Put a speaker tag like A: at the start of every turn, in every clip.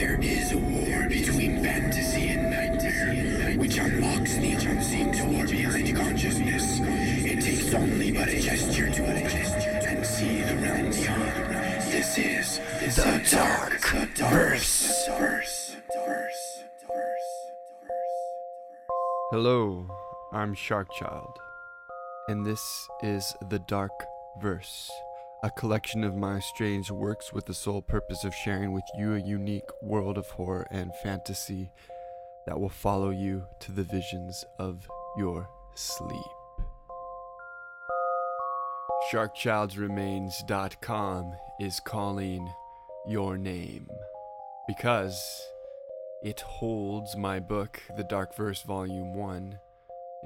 A: There is a war between fantasy and nightmare, which unlocks the unseen door behind consciousness. It takes only but a gesture to it and see the realm beyond. This is the Dark, verse.
B: Hello, I'm Sharkchild, and this is The Dark Verse, a collection of my strange works with the sole purpose of sharing with you a unique world of horror and fantasy that will follow you to the visions of your sleep. SharkchildsRemains.com is calling your name because it holds my book, The Dark Verse Volume 1,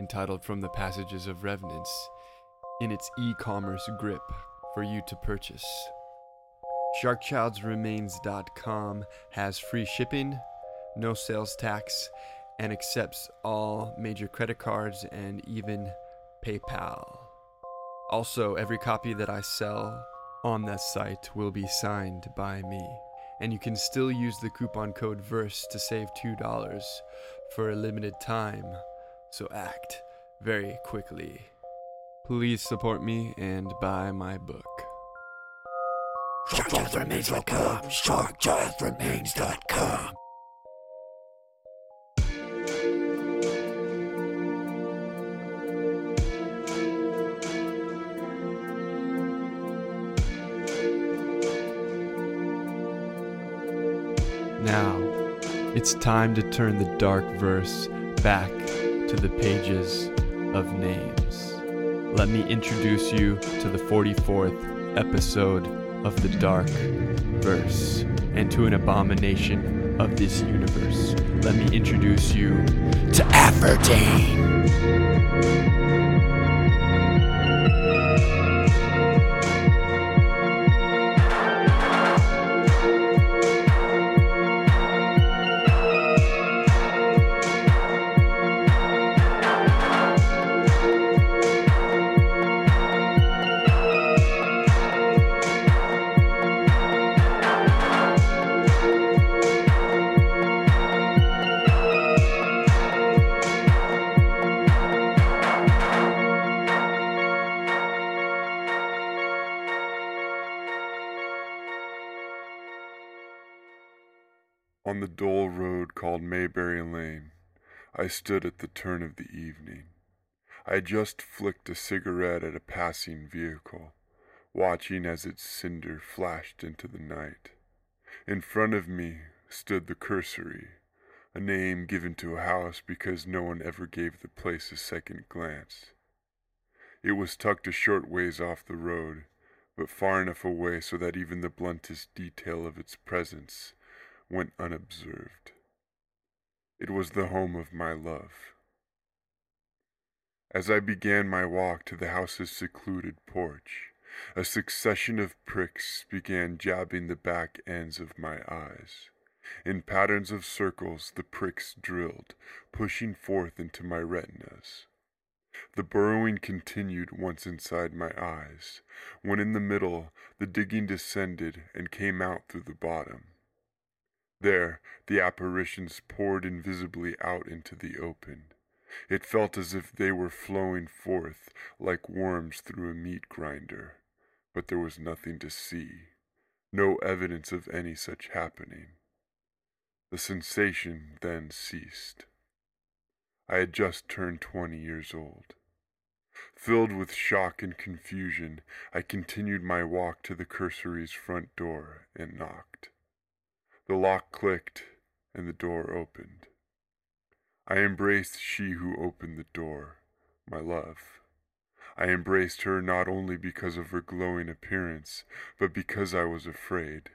B: entitled From the Passages of Revenants, in its e commerce grip for you to purchase. SharkchildsRemains.com has free shipping, no sales tax, and accepts all major credit cards and even PayPal. Also, every copy that I sell on that site will be signed by me. And you can still use the coupon code VERSE to save $2 for a limited time. So act very quickly. Please support me and buy my book.
A: SharkchildRemains.com. SharkchildRemains.com.
B: Now, it's time to turn the dark verse back to the pages of names. Let me introduce you to the 44th episode of the dark verse and to an abomination of this universe. Let me introduce you to Apherdane.
C: On the dull road called Mayberry Lane, I stood at the turn of the evening. I just flicked a cigarette at a passing vehicle, watching as its cinder flashed into the night. In front of me stood the cursory, a name given to a house because no one ever gave the place a second glance. It was tucked a short ways off the road, but far enough away so that even the bluntest detail of its presence went unobserved. It was the home of my love. As I began my walk to the house's secluded porch, a succession of pricks began jabbing the back ends of my eyes. In patterns of circles, the pricks drilled, pushing forth into my retinas. The burrowing continued once inside my eyes, when in the middle the digging descended and came out through the bottom. There, the apparitions poured invisibly out into the open. It felt as if they were flowing forth like worms through a meat grinder, but there was nothing to see, no evidence of any such happening. The sensation then ceased. I had just turned twenty years old. Filled with shock and confusion, I continued my walk to the cursory's front door and knocked. The lock clicked, and the door opened. I embraced she who opened the door, my love. I embraced her not only because of her glowing appearance, but because I was afraid.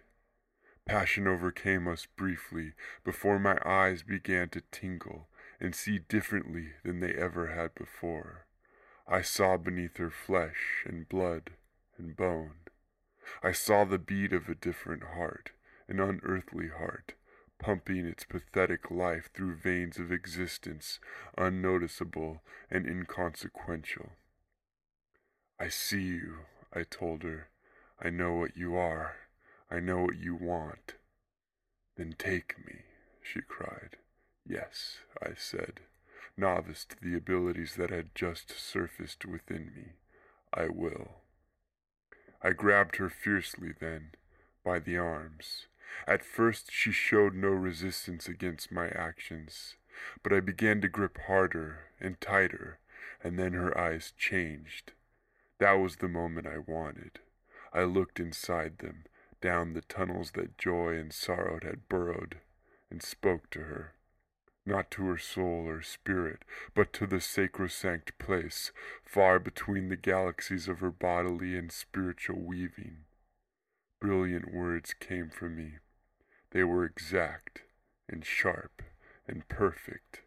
C: Passion overcame us briefly before my eyes began to tingle and see differently than they ever had before. I saw beneath her flesh and blood and bone. I saw the beat of a different heart an unearthly heart, pumping its pathetic life through veins of existence unnoticeable and inconsequential. I see you, I told her. I know what you are. I know what you want. Then take me, she cried. Yes, I said, novice to the abilities that had just surfaced within me. I will. I grabbed her fiercely then, by the arms. At first she showed no resistance against my actions, but I began to grip harder and tighter, and then her eyes changed. That was the moment I wanted. I looked inside them, down the tunnels that joy and sorrow had burrowed, and spoke to her not to her soul or spirit, but to the sacrosanct place, far between the galaxies of her bodily and spiritual weaving. Brilliant words came from me. They were exact and sharp and perfect.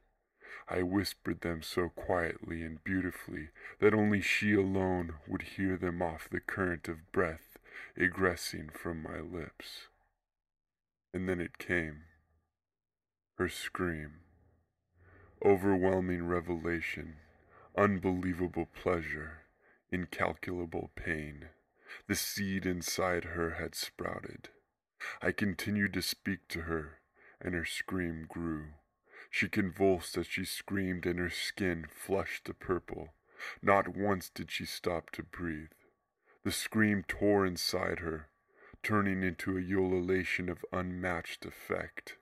C: I whispered them so quietly and beautifully that only she alone would hear them off the current of breath egressing from my lips. And then it came, her scream overwhelming revelation, unbelievable pleasure, incalculable pain. The seed inside her had sprouted. I continued to speak to her, and her scream grew. She convulsed as she screamed, and her skin flushed to purple. Not once did she stop to breathe. The scream tore inside her, turning into a ululation of unmatched effect.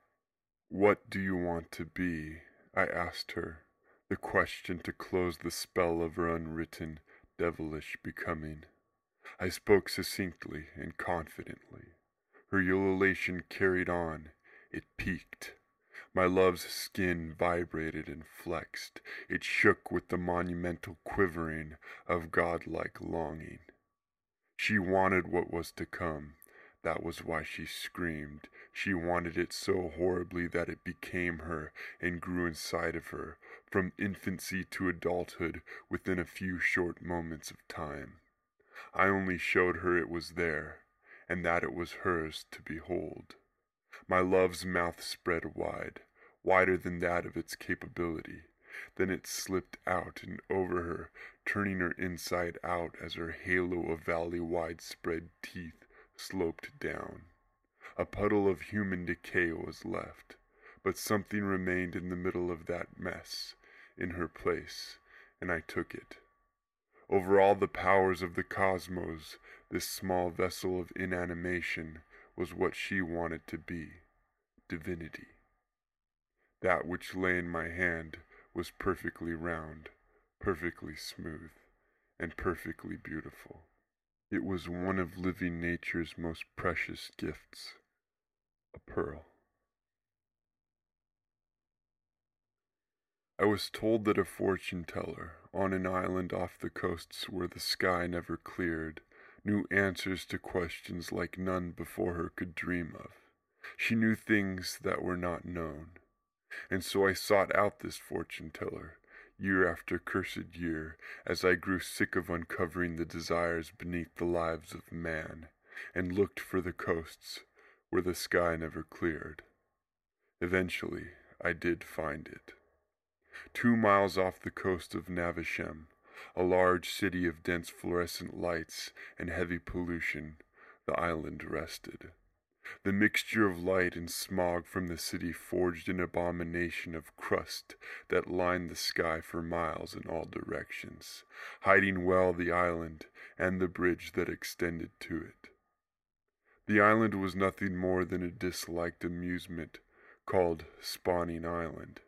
C: What do you want to be? I asked her, the question to close the spell of her unwritten, devilish becoming. I spoke succinctly and confidently. Her ululation carried on. It peaked. My love's skin vibrated and flexed. It shook with the monumental quivering of godlike longing. She wanted what was to come. That was why she screamed. She wanted it so horribly that it became her and grew inside of her, from infancy to adulthood within a few short moments of time. I only showed her it was there, and that it was hers to behold. My love's mouth spread wide, wider than that of its capability. Then it slipped out and over her, turning her inside out as her halo of valley wide spread teeth sloped down. A puddle of human decay was left, but something remained in the middle of that mess, in her place, and I took it. Over all the powers of the cosmos, this small vessel of inanimation was what she wanted to be divinity. That which lay in my hand was perfectly round, perfectly smooth, and perfectly beautiful. It was one of living nature's most precious gifts, a pearl. I was told that a fortune teller, on an island off the coasts where the sky never cleared, knew answers to questions like none before her could dream of. She knew things that were not known. And so I sought out this fortune teller, year after cursed year, as I grew sick of uncovering the desires beneath the lives of man, and looked for the coasts where the sky never cleared. Eventually, I did find it. Two miles off the coast of Naveshem, a large city of dense fluorescent lights and heavy pollution, the island rested. The mixture of light and smog from the city forged an abomination of crust that lined the sky for miles in all directions, hiding well the island and the bridge that extended to it. The island was nothing more than a disliked amusement called Spawning Island,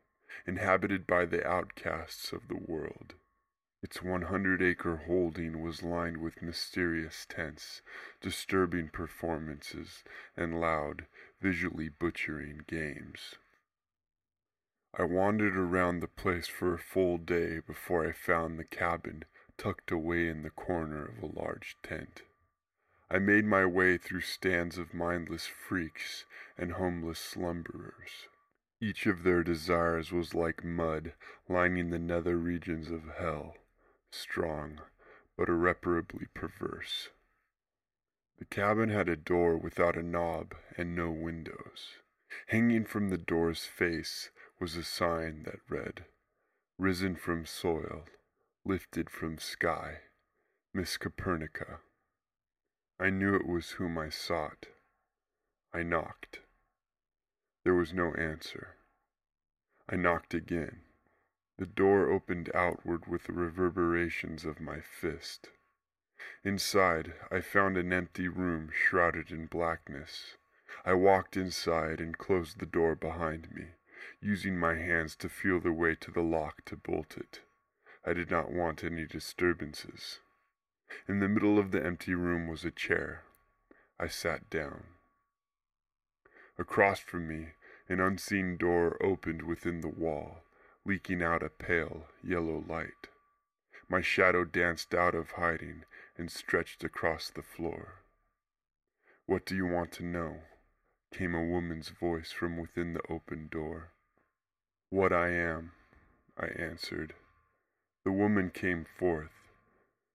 C: inhabited by the outcasts of the world. Its 100 acre holding was lined with mysterious tents, disturbing performances, and loud, visually butchering games. I wandered around the place for a full day before I found the cabin tucked away in the corner of a large tent. I made my way through stands of mindless freaks and homeless slumberers. Each of their desires was like mud lining the nether regions of hell strong, but irreparably perverse. The cabin had a door without a knob and no windows. Hanging from the door's face was a sign that read, Risen from soil, lifted from sky, Miss Copernica. I knew it was whom I sought. I knocked. There was no answer. I knocked again. The door opened outward with the reverberations of my fist. Inside, I found an empty room shrouded in blackness. I walked inside and closed the door behind me, using my hands to feel the way to the lock to bolt it. I did not want any disturbances. In the middle of the empty room was a chair. I sat down. Across from me, an unseen door opened within the wall, leaking out a pale, yellow light. My shadow danced out of hiding and stretched across the floor. What do you want to know? came a woman's voice from within the open door. What I am, I answered. The woman came forth.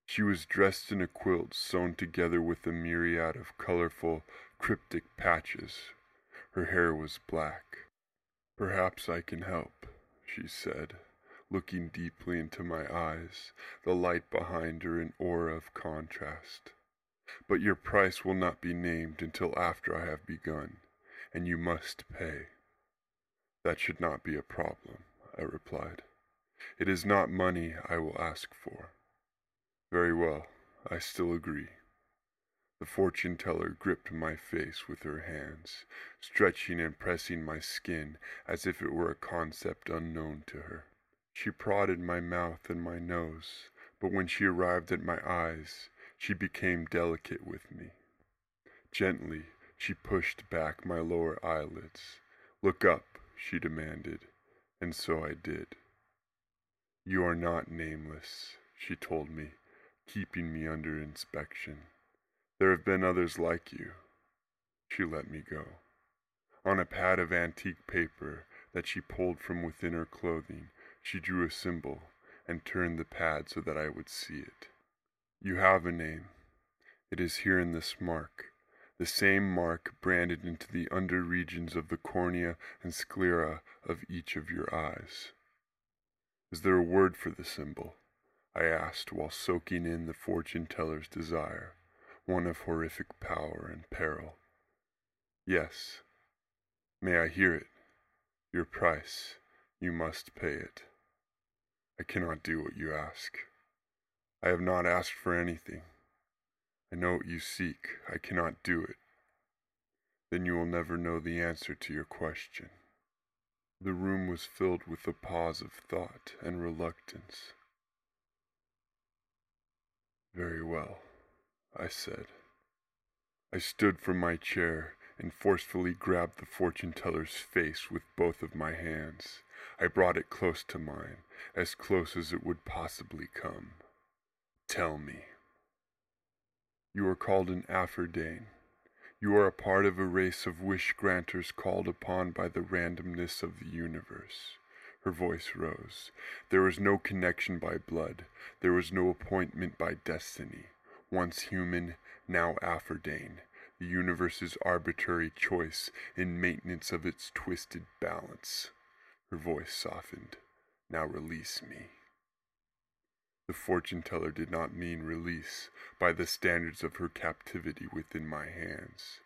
C: She was dressed in a quilt sewn together with a myriad of colorful, cryptic patches. Her hair was black. Perhaps I can help, she said, looking deeply into my eyes, the light behind her an aura of contrast. But your price will not be named until after I have begun and you must pay. That should not be a problem, I replied. It is not money I will ask for. Very well, I still agree. The fortune teller gripped my face with her hands, stretching and pressing my skin as if it were a concept unknown to her. She prodded my mouth and my nose, but when she arrived at my eyes, she became delicate with me. Gently, she pushed back my lower eyelids. Look up, she demanded, and so I did. You are not nameless, she told me, keeping me under inspection. There have been others like you. She let me go. On a pad of antique paper that she pulled from within her clothing, she drew a symbol and turned the pad so that I would see it. You have a name. It is here in this mark the same mark branded into the under regions of the cornea and sclera of each of your eyes. Is there a word for the symbol? I asked while soaking in the fortune teller's desire, one of horrific power and peril. Yes. May I hear it? Your price. You must pay it. I cannot do what you ask. I have not asked for anything. I know what you seek. I cannot do it. Then you will never know the answer to your question. The room was filled with a pause of thought and reluctance. Very well, I said. I stood from my chair and forcefully grabbed the fortune teller's face with both of my hands. I brought it close to mine, as close as it would possibly come. Tell me. You are called an Apherdane. You are a part of a race of wish granters called upon by the randomness of the universe. Her voice rose. There was no connection by blood. There was no appointment by destiny. Once human, now Apherdane, the universe's arbitrary choice in maintenance of its twisted balance. Her voice softened. Now release me. The fortune teller did not mean release by the standards of her captivity within my hands.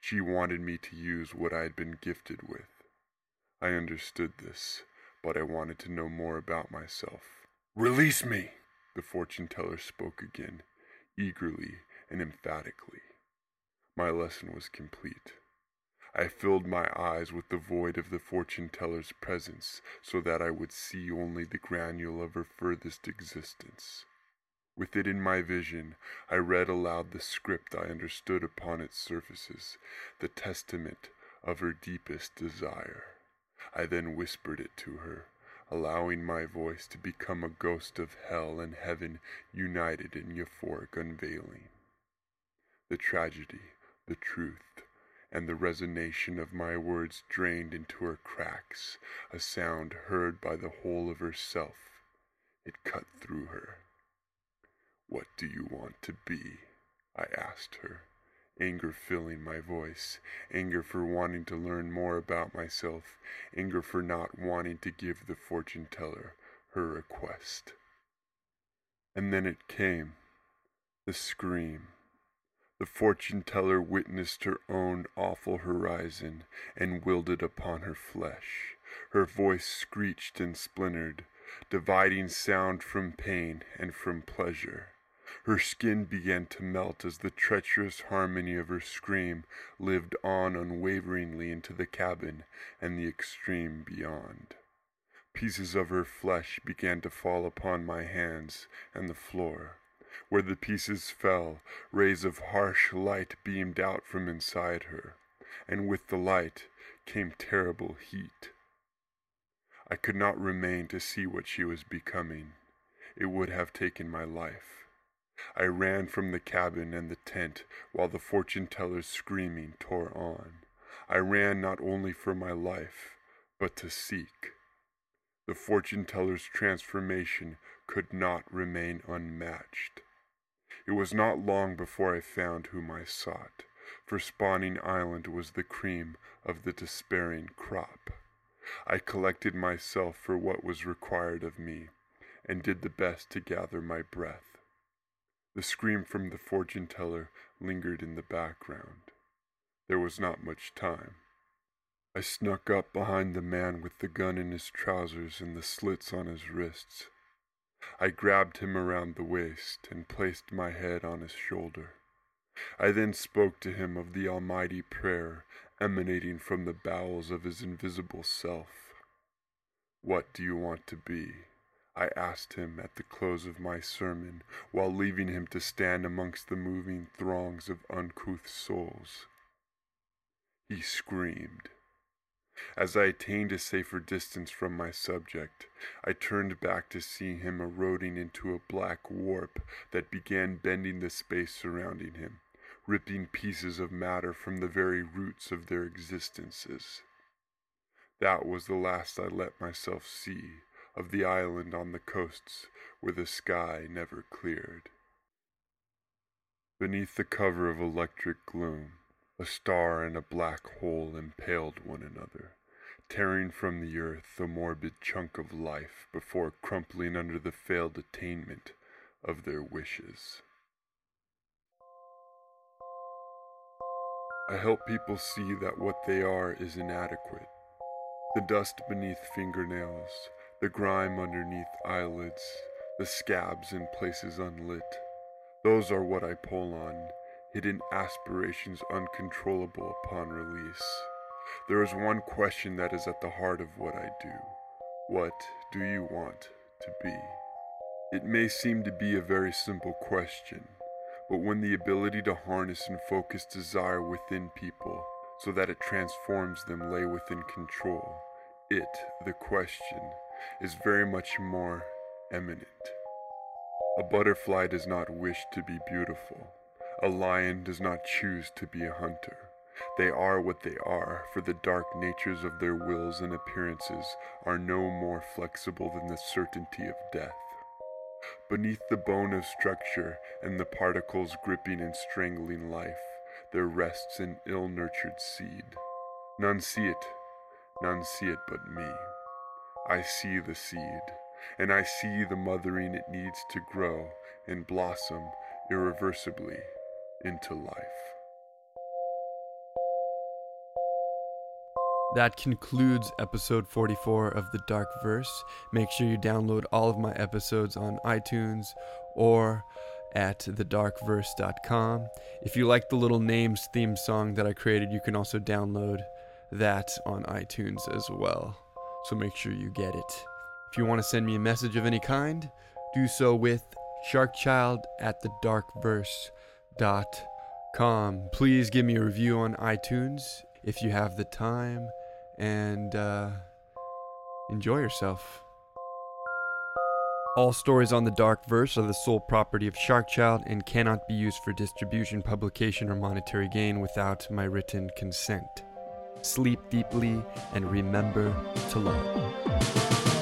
C: She wanted me to use what I had been gifted with. I understood this, but I wanted to know more about myself. Release me! The fortune teller spoke again, eagerly and emphatically. My lesson was complete. I filled my eyes with the void of the fortune teller's presence so that I would see only the granule of her furthest existence. With it in my vision, I read aloud the script I understood upon its surfaces, the testament of her deepest desire. I then whispered it to her, allowing my voice to become a ghost of hell and heaven united in euphoric unveiling. The tragedy, the truth, and the resonation of my words drained into her cracks, a sound heard by the whole of herself. It cut through her. What do you want to be? I asked her, anger filling my voice, anger for wanting to learn more about myself, anger for not wanting to give the fortune teller her request. And then it came, the scream The fortune teller witnessed her own awful horizon and willed it upon her flesh. Her voice screeched and splintered, dividing sound from pain and from pleasure. Her skin began to melt as the treacherous harmony of her scream lived on unwaveringly into the cabin and the extreme beyond. Pieces of her flesh began to fall upon my hands and the floor. Where the pieces fell, rays of harsh light beamed out from inside her, and with the light came terrible heat. I could not remain to see what she was becoming. It would have taken my life. I ran from the cabin and the tent while the fortune teller's screaming tore on. I ran not only for my life, but to seek. The fortune teller's transformation could not remain unmatched. It was not long before I found whom I sought, for Spawning Island was the cream of the despairing crop. I collected myself for what was required of me, and did the best to gather my breath. The scream from the fortune teller lingered in the background. There was not much time. I snuck up behind the man with the gun in his trousers and the slits on his wrists. I grabbed him around the waist and placed my head on his shoulder. I then spoke to him of the almighty prayer emanating from the bowels of his invisible self. What do you want to be? I asked him at the close of my sermon, while leaving him to stand amongst the moving throngs of uncouth souls. He screamed. As I attained a safer distance from my subject, I turned back to see him eroding into a black warp that began bending the space surrounding him, ripping pieces of matter from the very roots of their existences. That was the last I let myself see of the island on the coasts where the sky never cleared. Beneath the cover of electric gloom, a star and a black hole impaled one another, tearing from the earth a morbid chunk of life before crumpling under the failed attainment of their wishes. I help people see that what they are is inadequate. The dust beneath fingernails, the grime underneath eyelids, the scabs in places unlit. Those are what I pull on hidden aspirations uncontrollable upon release. There is one question that is at the heart of what I do. What do you want to be? It may seem to be a very simple question, but when the ability to harness and focus desire within people so that it transforms them lay within control, it, the question, is very much more eminent. A butterfly does not wish to be beautiful. A lion does not choose to be a hunter. They are what they are, for the dark natures of their wills and appearances are no more flexible than the certainty of death. Beneath the bone of structure and the particles gripping and strangling life, there rests an ill nurtured seed. None see it, none see it but me. I see the seed, and I see the mothering it needs to grow and blossom irreversibly into life.
B: That concludes episode 44 of The Dark Verse. Make sure you download all of my episodes on iTunes or at thedarkverse.com. If you like the little names theme song that I created, you can also download that on iTunes as well. So make sure you get it. If you want to send me a message of any kind, do so with sharkchild at thedarkverse.com. Please give me a review on iTunes if you have the time and uh, enjoy yourself. All stories on the Dark Verse are the sole property of Sharkchild and cannot be used for distribution, publication, or monetary gain without my written consent. Sleep deeply and remember to love.